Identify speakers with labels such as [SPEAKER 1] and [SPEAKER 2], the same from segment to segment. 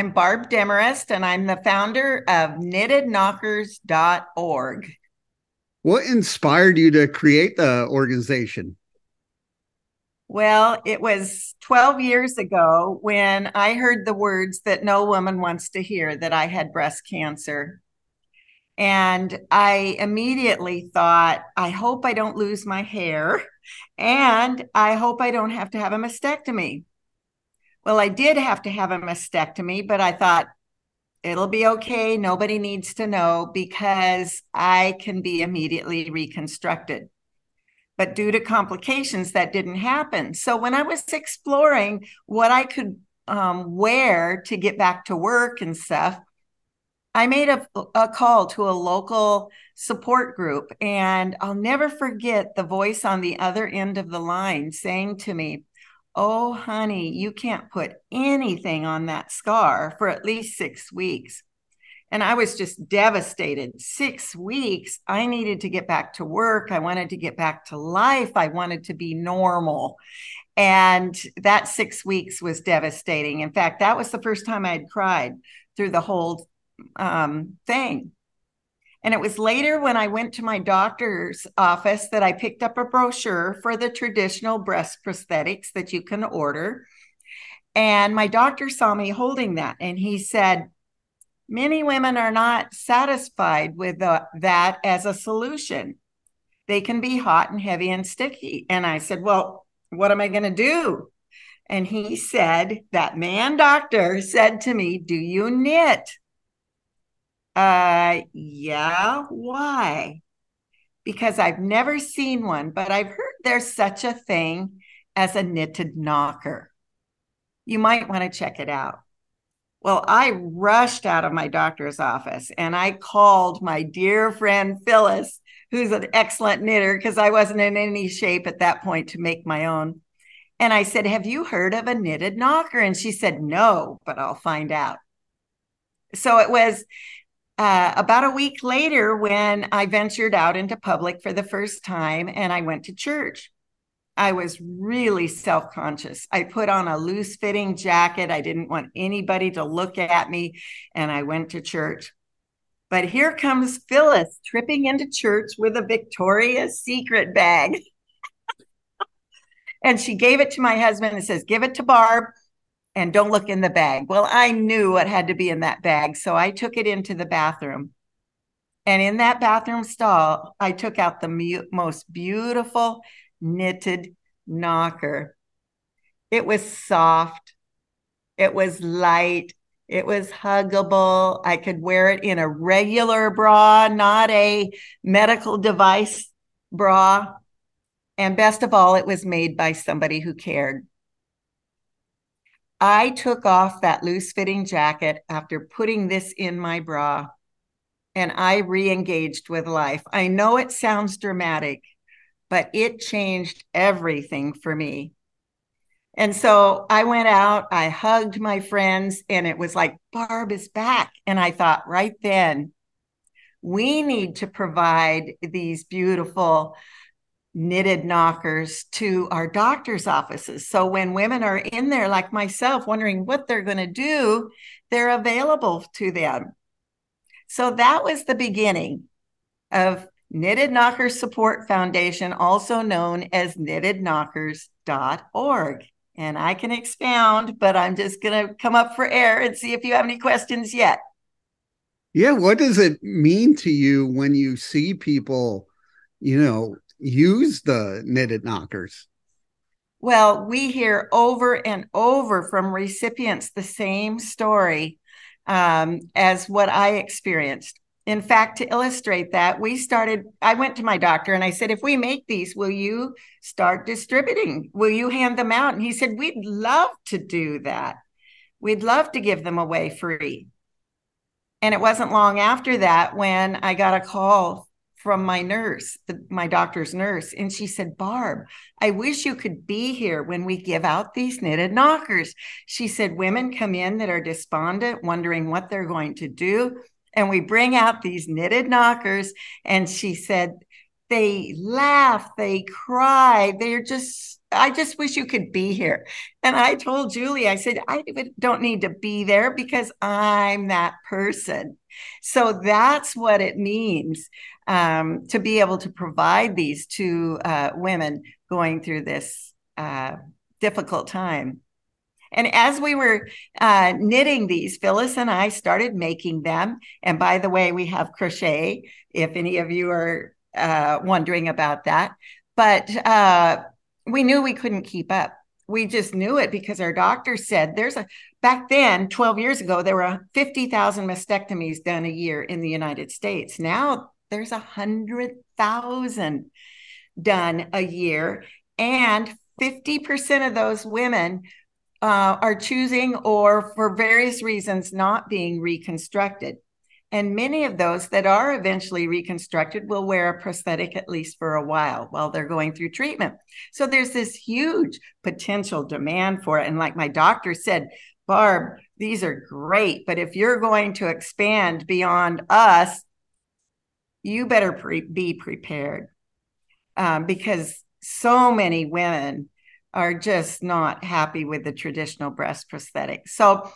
[SPEAKER 1] I'm Barb Demorest, and I'm the founder of knittedknockers.org.
[SPEAKER 2] What inspired you to create the organization?
[SPEAKER 1] Well, it was 12 years ago when I heard the words that no woman wants to hear that I had breast cancer. And I immediately thought, I hope I don't lose my hair. And I hope I don't have to have a mastectomy. Well, I did have to have a mastectomy, but I thought it'll be okay. Nobody needs to know because I can be immediately reconstructed but due to complications, that didn't happen. So when I was exploring what I could um, wear to get back to work and stuff, I made a, a call to a local support group, and I'll never forget the voice on the other end of the line saying to me, Oh, honey, you can't put anything on that scar for at least six weeks. And I was just devastated. Six weeks, I needed to get back to work. I wanted to get back to life. I wanted to be normal. And that six weeks was devastating. In fact, that was the first time I had cried through the whole um, thing. And it was later when I went to my doctor's office that I picked up a brochure for the traditional breast prosthetics that you can order. And my doctor saw me holding that and he said, Many women are not satisfied with the, that as a solution. They can be hot and heavy and sticky. And I said, Well, what am I going to do? And he said, That man doctor said to me, Do you knit? Uh, yeah. Why? Because I've never seen one, but I've heard there's such a thing as a knitted knocker. You might want to check it out. Well, I rushed out of my doctor's office and I called my dear friend Phyllis, who's an excellent knitter, because I wasn't in any shape at that point to make my own. And I said, Have you heard of a knitted knocker? And she said, No, but I'll find out. So it was uh, about a week later when I ventured out into public for the first time and I went to church. I was really self conscious. I put on a loose fitting jacket. I didn't want anybody to look at me. And I went to church. But here comes Phyllis tripping into church with a Victoria's Secret bag. and she gave it to my husband and says, Give it to Barb and don't look in the bag. Well, I knew what had to be in that bag. So I took it into the bathroom. And in that bathroom stall, I took out the mu- most beautiful knitted knocker. It was soft, it was light, it was huggable. I could wear it in a regular bra, not a medical device bra. And best of all, it was made by somebody who cared. I took off that loose fitting jacket after putting this in my bra and I re engaged with life. I know it sounds dramatic, but it changed everything for me. And so I went out, I hugged my friends, and it was like, Barb is back. And I thought right then, we need to provide these beautiful knitted knockers to our doctor's offices. So when women are in there, like myself, wondering what they're going to do, they're available to them. So that was the beginning of Knitted Knockers Support Foundation, also known as knittedknockers.org. And I can expound, but I'm just going to come up for air and see if you have any questions yet.
[SPEAKER 2] Yeah. What does it mean to you when you see people, you know, use the knitted knockers?
[SPEAKER 1] Well, we hear over and over from recipients the same story um, as what I experienced. In fact, to illustrate that, we started, I went to my doctor and I said, if we make these, will you start distributing? Will you hand them out? And he said, we'd love to do that. We'd love to give them away free. And it wasn't long after that when I got a call from my nurse, the, my doctor's nurse, and she said, Barb, I wish you could be here when we give out these knitted knockers. She said, Women come in that are despondent, wondering what they're going to do and we bring out these knitted knockers. And she said, they laugh, they cry, they're just I just wish you could be here. And I told Julie, I said, I don't need to be there because I'm that person. So that's what it means um, to be able to provide these to uh, women going through this uh, difficult time. And as we were uh, knitting these, Phyllis and I started making them. And by the way, we have crochet, if any of you are uh, wondering about that. But uh, we knew we couldn't keep up. We just knew it because our doctor said there's a, back then, 12 years ago, there were 50,000 mastectomies done a year in the United States. Now there's 100,000 done a year. And 50% of those women uh, are choosing or for various reasons not being reconstructed. And many of those that are eventually reconstructed will wear a prosthetic at least for a while while they're going through treatment. So there's this huge potential demand for it. And like my doctor said, Barb, these are great, but if you're going to expand beyond us, you better pre- be prepared um, because so many women are just not happy with the traditional breast prosthetic. So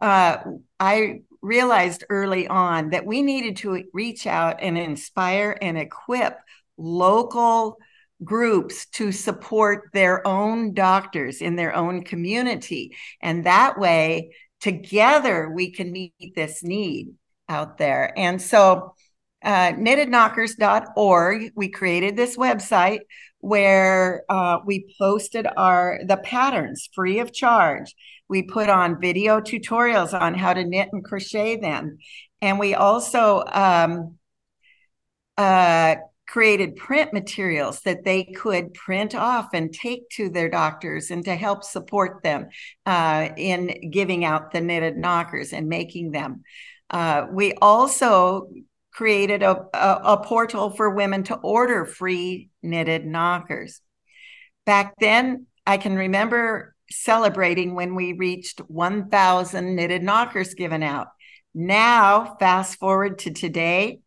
[SPEAKER 1] uh, I realized early on that we needed to reach out and inspire and equip local groups to support their own doctors in their own community. And that way, together, we can meet this need out there. And so, uh, knittedknockers.org, we created this website where uh, we posted our the patterns free of charge we put on video tutorials on how to knit and crochet them. And we also um, uh, created print materials that they could print off and take to their doctors and to help support them uh, in giving out the knitted knockers and making them. Uh, we also created a, a, a portal for women to order free knitted knockers. Back then, I can remember celebrating when we reached 1,000 knitted knockers given out. Now, fast forward to today,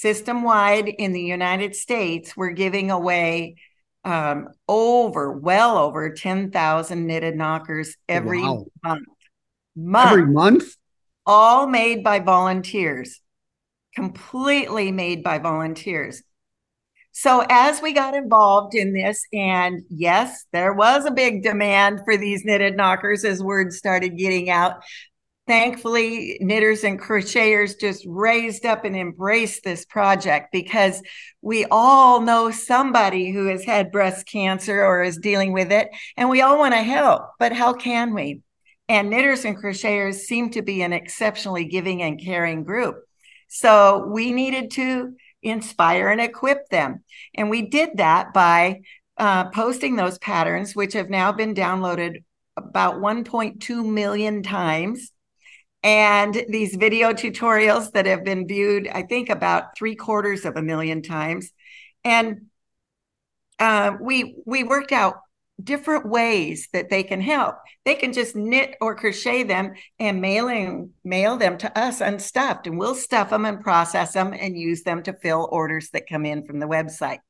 [SPEAKER 1] system wide in the United States, we're giving away um, over, well over 10,000 knitted knockers every wow. month.
[SPEAKER 2] month. Every month?
[SPEAKER 1] All made by volunteers, completely made by volunteers. So as we got involved in this, and yes, there was a big demand for these knitted knockers as word started getting out. Thankfully, knitters and crocheters just raised up and embraced this project because we all know somebody who has had breast cancer or is dealing with it, and we all want to help. But how can we? And knitters and crocheters seem to be an exceptionally giving and caring group. So we needed to inspire and equip them. And we did that by uh, posting those patterns, which have now been downloaded about 1.2 million times. And these video tutorials that have been viewed, I think, about three quarters of a million times. And uh, we we worked out different ways that they can help. They can just knit or crochet them and mailing mail them to us unstuffed, and we'll stuff them and process them and use them to fill orders that come in from the website.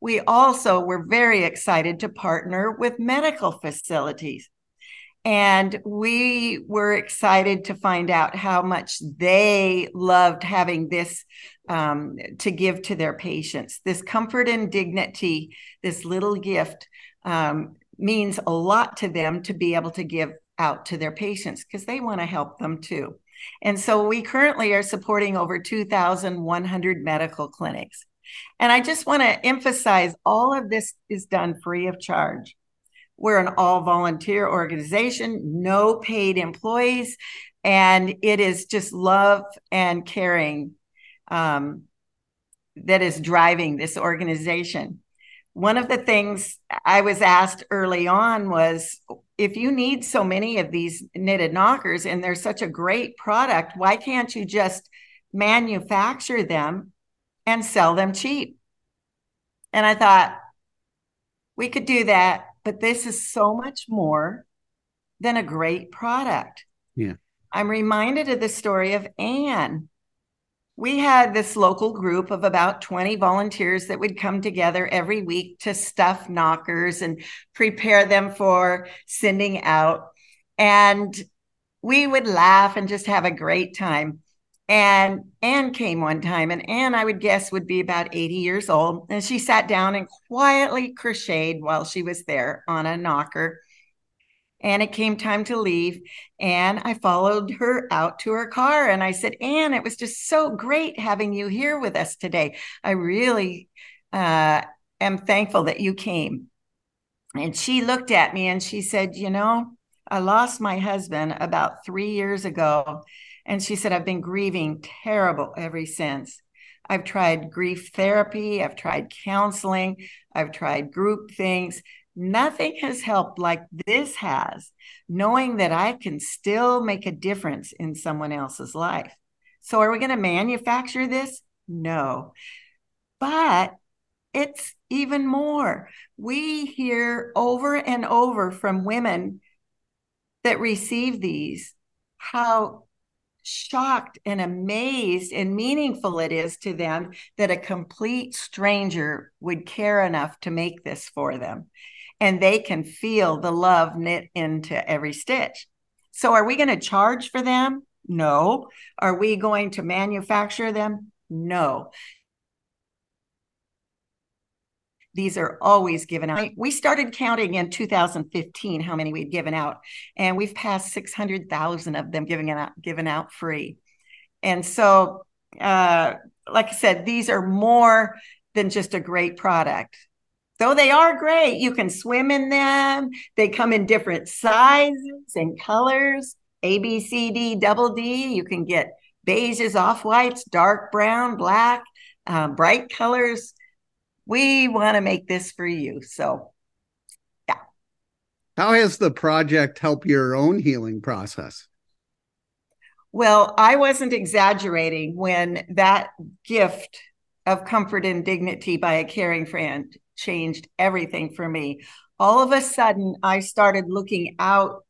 [SPEAKER 1] We also were very excited to partner with medical facilities. And we were excited to find out how much they loved having this um, to give to their patients. This comfort and dignity, this little gift um, means a lot to them to be able to give out to their patients because they want to help them too. And so we currently are supporting over 2,100 medical clinics. And I just want to emphasize all of this is done free of charge. We're an all volunteer organization, no paid employees, and it is just love and caring um, that is driving this organization one of the things I was asked early on was if you need so many of these knitted knockers and they're such a great product, why can't you just manufacture them and sell them cheap? And I thought, we could do that, but this is so much more than a great product.
[SPEAKER 2] Yeah.
[SPEAKER 1] I'm reminded of the story of Anne we had this local group of about 20 volunteers that would come together every week to stuff knockers and prepare them for sending out. And we would laugh and just have a great time. And Anne came one time, and Anne, I would guess, would be about 80 years old. And she sat down and quietly crocheted while she was there on a knocker. And it came time to leave and i followed her out to her car and i said anne it was just so great having you here with us today. I really uh, am thankful that you came. And she looked at me and she said you know i lost my husband about three years ago and she said i've been grieving terrible ever since I've tried grief therapy, I've tried counseling, I've tried group things. Nothing has helped like this has, knowing that I can still make a difference in someone else's life. So, are we going to manufacture this? No. But it's even more. We hear over and over from women that receive these how shocked and amazed and meaningful it is to them that a complete stranger would care enough to make this for them and they can feel the love knit into every stitch. So, are we going to charge for them? No. Are we going to manufacture them? No. These are always given out. We started counting in 2015 how many we'd given out, and we've passed 600,000 of them given out, given out free. And so, uh, like I said, these are more than just a great product. Though they are great, you can swim in them. They come in different sizes and colors A, B, C, D, double D. You can get beiges, off whites, dark brown, black, um, bright colors. We want to make this for you. So, yeah.
[SPEAKER 2] How has the project helped your own healing process?
[SPEAKER 1] Well, I wasn't exaggerating when that gift of comfort and dignity by a caring friend changed everything for me. All of a sudden, I started looking out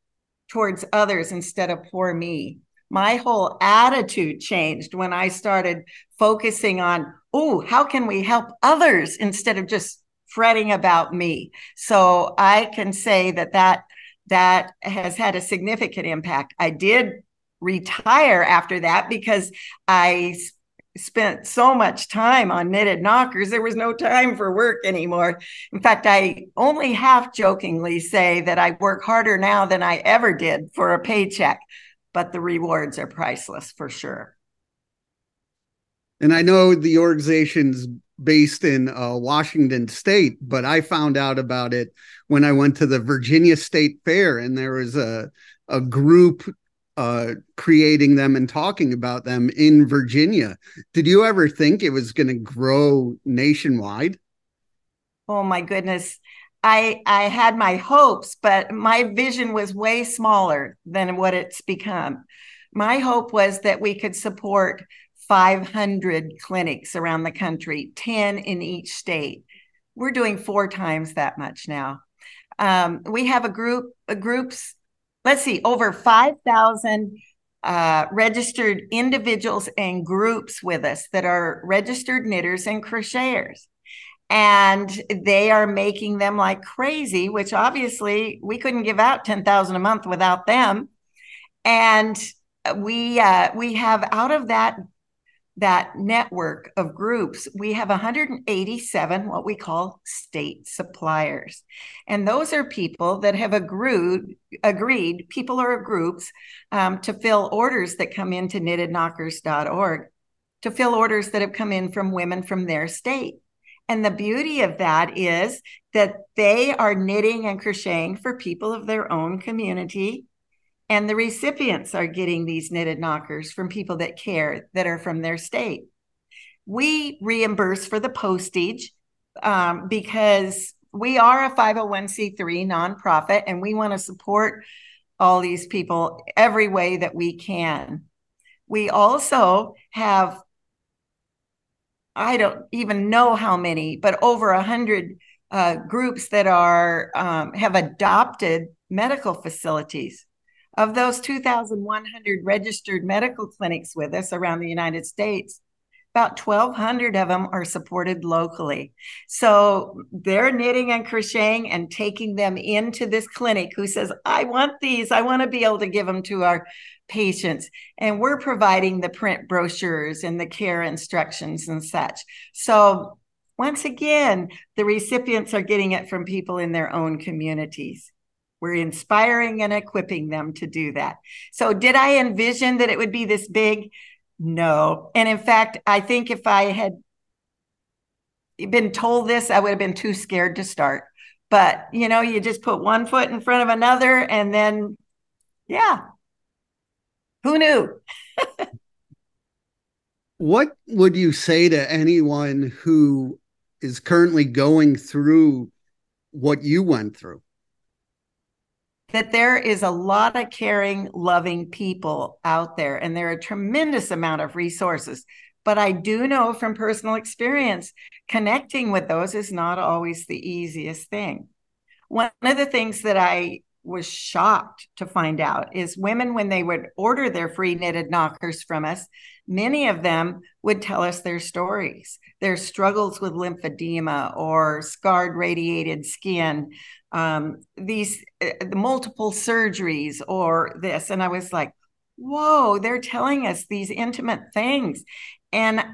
[SPEAKER 1] towards others instead of poor me. My whole attitude changed when I started focusing on, oh, how can we help others instead of just fretting about me? So I can say that that that has had a significant impact. I did retire after that because I spent so much time on knitted knockers there was no time for work anymore in fact i only half jokingly say that i work harder now than i ever did for a paycheck but the rewards are priceless for sure
[SPEAKER 2] and i know the organization's based in uh, washington state but i found out about it when i went to the virginia state fair and there was a a group uh, creating them and talking about them in Virginia. Did you ever think it was going to grow nationwide?
[SPEAKER 1] Oh my goodness. I I had my hopes, but my vision was way smaller than what it's become. My hope was that we could support 500 clinics around the country, 10 in each state. We're doing four times that much now. Um, we have a group, a groups let's see, over 5,000 uh, registered individuals and groups with us that are registered knitters and crocheters. And they are making them like crazy, which obviously we couldn't give out 10,000 a month without them. And we uh, we have out of that that network of groups, we have 187 what we call state suppliers. And those are people that have agreed, agreed people or groups, um, to fill orders that come into knittedknockers.org, to fill orders that have come in from women from their state. And the beauty of that is that they are knitting and crocheting for people of their own community and the recipients are getting these knitted knockers from people that care that are from their state. We reimburse for the postage um, because we are a 501c3 nonprofit and we want to support all these people every way that we can. We also have, I don't even know how many, but over a hundred uh, groups that are um, have adopted medical facilities. Of those 2,100 registered medical clinics with us around the United States, about 1,200 of them are supported locally. So they're knitting and crocheting and taking them into this clinic who says, I want these. I want to be able to give them to our patients. And we're providing the print brochures and the care instructions and such. So once again, the recipients are getting it from people in their own communities. We're inspiring and equipping them to do that. So, did I envision that it would be this big? No. And in fact, I think if I had been told this, I would have been too scared to start. But, you know, you just put one foot in front of another and then, yeah, who knew?
[SPEAKER 2] what would you say to anyone who is currently going through what you went through?
[SPEAKER 1] that there is a lot of caring, loving people out there, and there are a tremendous amount of resources. But I do know from personal experience, connecting with those is not always the easiest thing. One of the things that I was shocked to find out is women, when they would order their free knitted knockers from us, many of them would tell us their stories, their struggles with lymphedema or scarred radiated skin, um, these uh, the multiple surgeries or this. And I was like, whoa, they're telling us these intimate things. And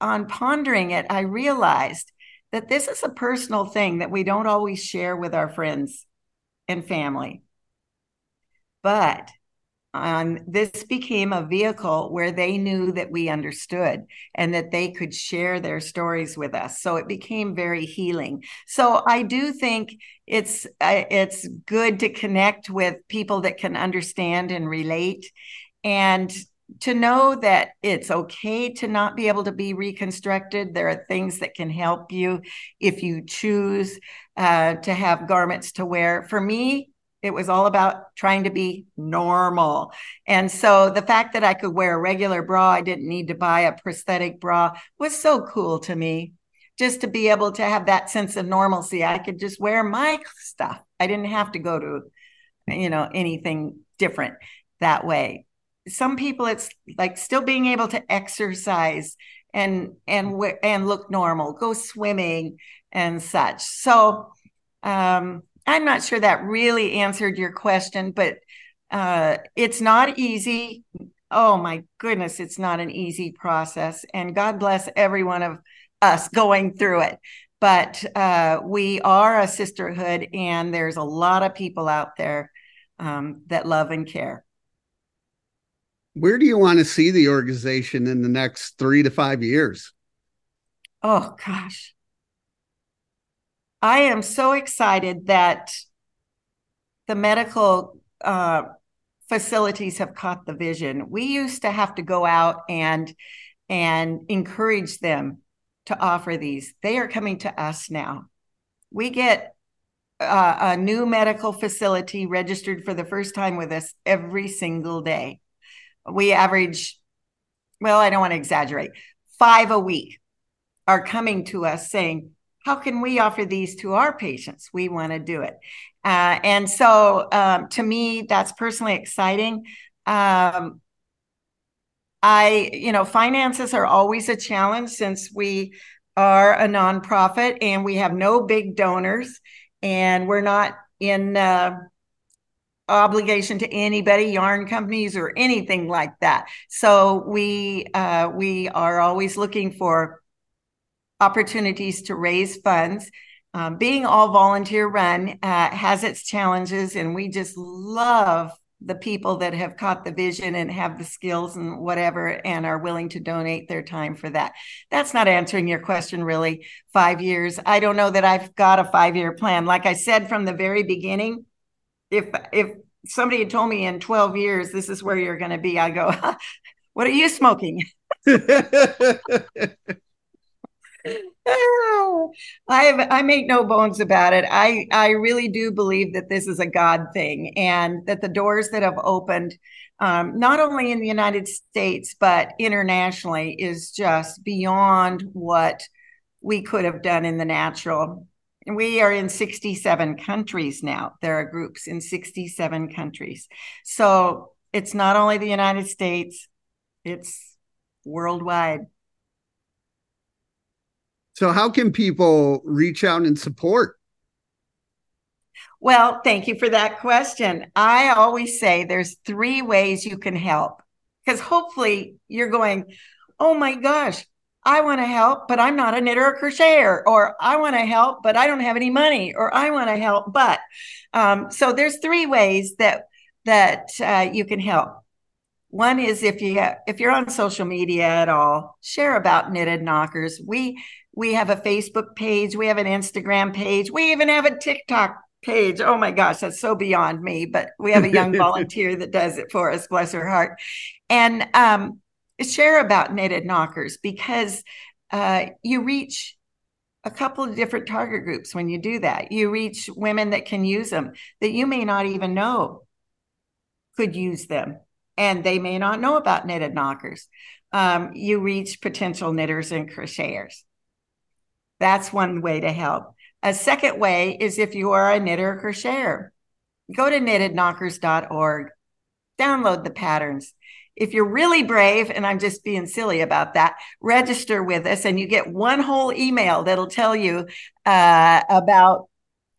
[SPEAKER 1] on pondering it, I realized that this is a personal thing that we don't always share with our friends and family. But um, this became a vehicle where they knew that we understood and that they could share their stories with us. So it became very healing. So I do think it's uh, it's good to connect with people that can understand and relate, and to know that it's okay to not be able to be reconstructed. There are things that can help you if you choose uh, to have garments to wear. For me, it was all about trying to be normal. And so the fact that I could wear a regular bra, I didn't need to buy a prosthetic bra, was so cool to me. Just to be able to have that sense of normalcy. I could just wear my stuff. I didn't have to go to, you know, anything different that way. Some people, it's like still being able to exercise and and and look normal, go swimming and such. So um, I'm not sure that really answered your question, but uh, it's not easy. Oh my goodness, it's not an easy process. And God bless every one of us going through it. But uh, we are a sisterhood, and there's a lot of people out there um, that love and care.
[SPEAKER 2] Where do you want to see the organization in the next three to five years?
[SPEAKER 1] Oh, gosh. I am so excited that the medical uh, facilities have caught the vision. We used to have to go out and and encourage them to offer these. They are coming to us now. We get uh, a new medical facility registered for the first time with us every single day. We average, well, I don't want to exaggerate, five a week are coming to us saying, how can we offer these to our patients? We want to do it. Uh, and so um, to me, that's personally exciting. Um, I, you know, finances are always a challenge since we are a nonprofit and we have no big donors and we're not in uh, obligation to anybody, yarn companies or anything like that. So we uh, we are always looking for opportunities to raise funds. Um, being all volunteer run uh, has its challenges, and we just love the people that have caught the vision and have the skills and whatever and are willing to donate their time for that. That's not answering your question, really. Five years. I don't know that I've got a five year plan. Like I said from the very beginning, if if somebody had told me in 12 years this is where you're going to be, I go, what are you smoking? I have, I make no bones about it. I I really do believe that this is a God thing, and that the doors that have opened, um, not only in the United States but internationally, is just beyond what we could have done in the natural. We are in 67 countries now. There are groups in 67 countries, so it's not only the United States; it's worldwide.
[SPEAKER 2] So, how can people reach out and support?
[SPEAKER 1] Well, thank you for that question. I always say there's three ways you can help because hopefully you're going, oh my gosh, I want to help, but I'm not a knitter or crocheter, or I want to help, but I don't have any money, or I want to help, but. Um, so there's three ways that that uh, you can help. One is if you if you're on social media at all, share about knitted knockers. We we have a Facebook page, we have an Instagram page, we even have a TikTok page. Oh my gosh, that's so beyond me. But we have a young volunteer that does it for us, bless her heart. And um, share about knitted knockers because uh, you reach a couple of different target groups when you do that. You reach women that can use them that you may not even know could use them, and they may not know about knitted knockers. Um, you reach potential knitters and crocheters. That's one way to help. A second way is if you are a knitter or crocheter, go to knittedknockers.org, download the patterns. If you're really brave, and I'm just being silly about that, register with us and you get one whole email that'll tell you uh, about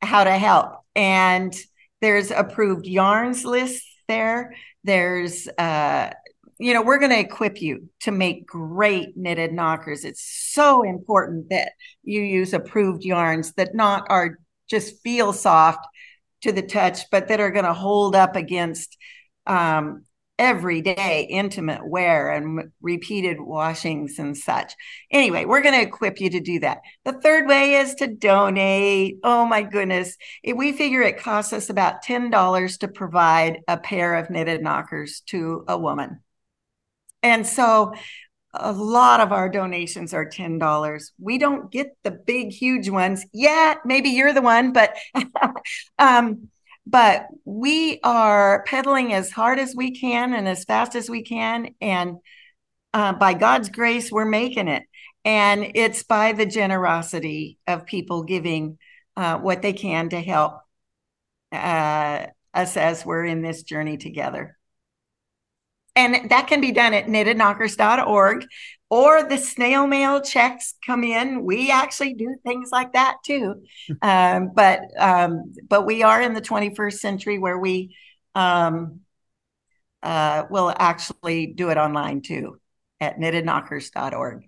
[SPEAKER 1] how to help. And there's approved yarns lists there. There's uh, you know, we're going to equip you to make great knitted knockers. It's so important that you use approved yarns that not are just feel soft to the touch, but that are going to hold up against um, everyday intimate wear and repeated washings and such. Anyway, we're going to equip you to do that. The third way is to donate. Oh my goodness. We figure it costs us about $10 to provide a pair of knitted knockers to a woman. And so a lot of our donations are $10. We don't get the big, huge ones yet. Maybe you're the one, but um, but we are pedaling as hard as we can and as fast as we can. And uh, by God's grace, we're making it. And it's by the generosity of people giving uh, what they can to help uh, us as we're in this journey together. And that can be done at knittedknockers.org or the snail mail checks come in. We actually do things like that too. um, but um, but we are in the 21st century where we um, uh, will actually do it online too at knittedknockers.org.